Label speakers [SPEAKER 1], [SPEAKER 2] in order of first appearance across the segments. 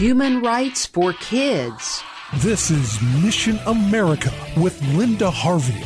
[SPEAKER 1] Human rights for kids.
[SPEAKER 2] This is Mission America with Linda Harvey.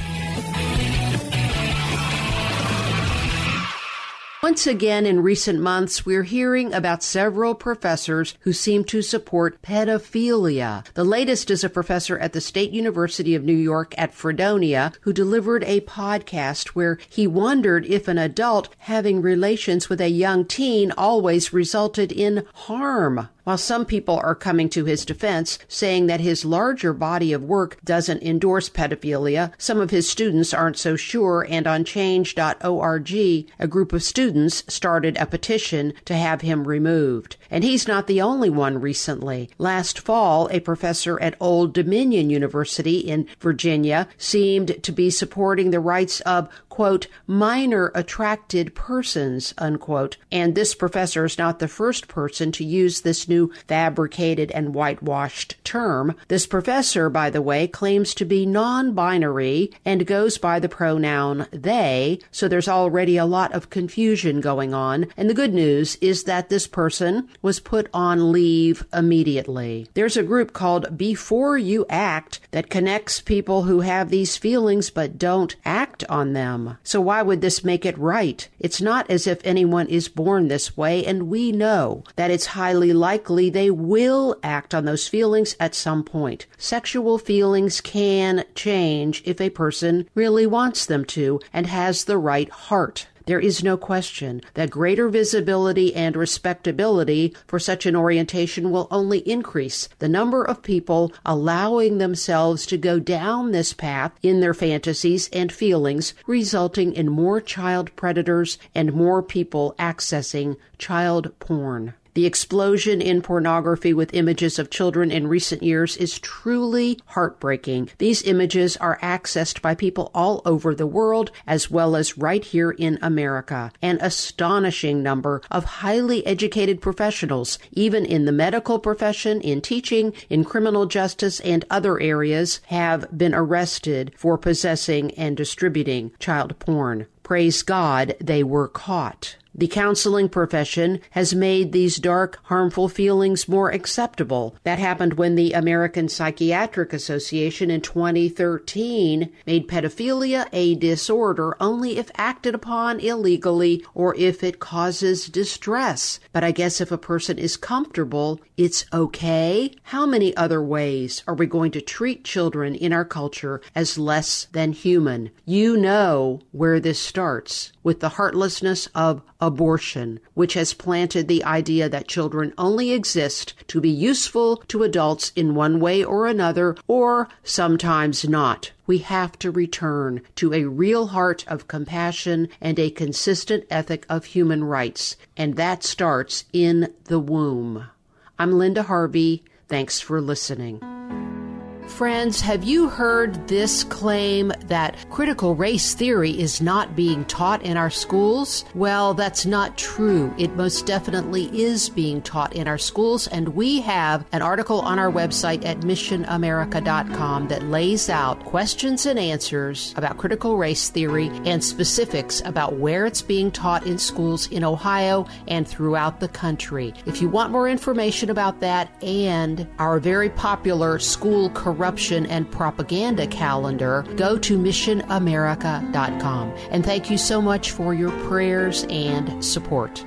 [SPEAKER 1] Once again, in recent months, we're hearing about several professors who seem to support pedophilia. The latest is a professor at the State University of New York at Fredonia who delivered a podcast where he wondered if an adult having relations with a young teen always resulted in harm. While some people are coming to his defense, saying that his larger body of work doesn't endorse pedophilia, some of his students aren't so sure, and on change.org, a group of students started a petition to have him removed. And he's not the only one recently. Last fall, a professor at Old Dominion University in Virginia seemed to be supporting the rights of, quote, minor attracted persons, unquote. And this professor is not the first person to use this new fabricated and whitewashed term. This professor, by the way, claims to be non-binary and goes by the pronoun they, so there's already a lot of confusion going on. And the good news is that this person was put on leave immediately. There's a group called Before You Act that connects people who have these feelings but don't act on them. So why would this make it right? It's not as if anyone is born this way, and we know that it's highly likely they will act on those feelings at some point. Sexual feelings can change if a person really wants them to and has the right heart. There is no question that greater visibility and respectability for such an orientation will only increase the number of people allowing themselves to go down this path in their fantasies and feelings, resulting in more child predators and more people accessing child porn. The explosion in pornography with images of children in recent years is truly heartbreaking. These images are accessed by people all over the world as well as right here in America. An astonishing number of highly educated professionals, even in the medical profession, in teaching, in criminal justice, and other areas, have been arrested for possessing and distributing child porn. Praise God, they were caught. The counseling profession has made these dark, harmful feelings more acceptable. That happened when the American Psychiatric Association in 2013 made pedophilia a disorder only if acted upon illegally or if it causes distress. But I guess if a person is comfortable, it's okay. How many other ways are we going to treat children in our culture as less than human? You know where this starts with the heartlessness of abortion, which has planted the idea that children only exist to be useful to adults in one way or another, or sometimes not. We have to return to a real heart of compassion and a consistent ethic of human rights, and that starts in the womb. I'm Linda Harvey. Thanks for listening. Friends, have you heard this claim that critical race theory is not being taught in our schools? Well, that's not true. It most definitely is being taught in our schools, and we have an article on our website at missionamerica.com that lays out questions and answers about critical race theory and specifics about where it's being taught in schools in Ohio and throughout the country. If you want more information about that and our very popular school corruption, corruption and propaganda calendar, go to missionamerica.com. And thank you so much for your prayers and support.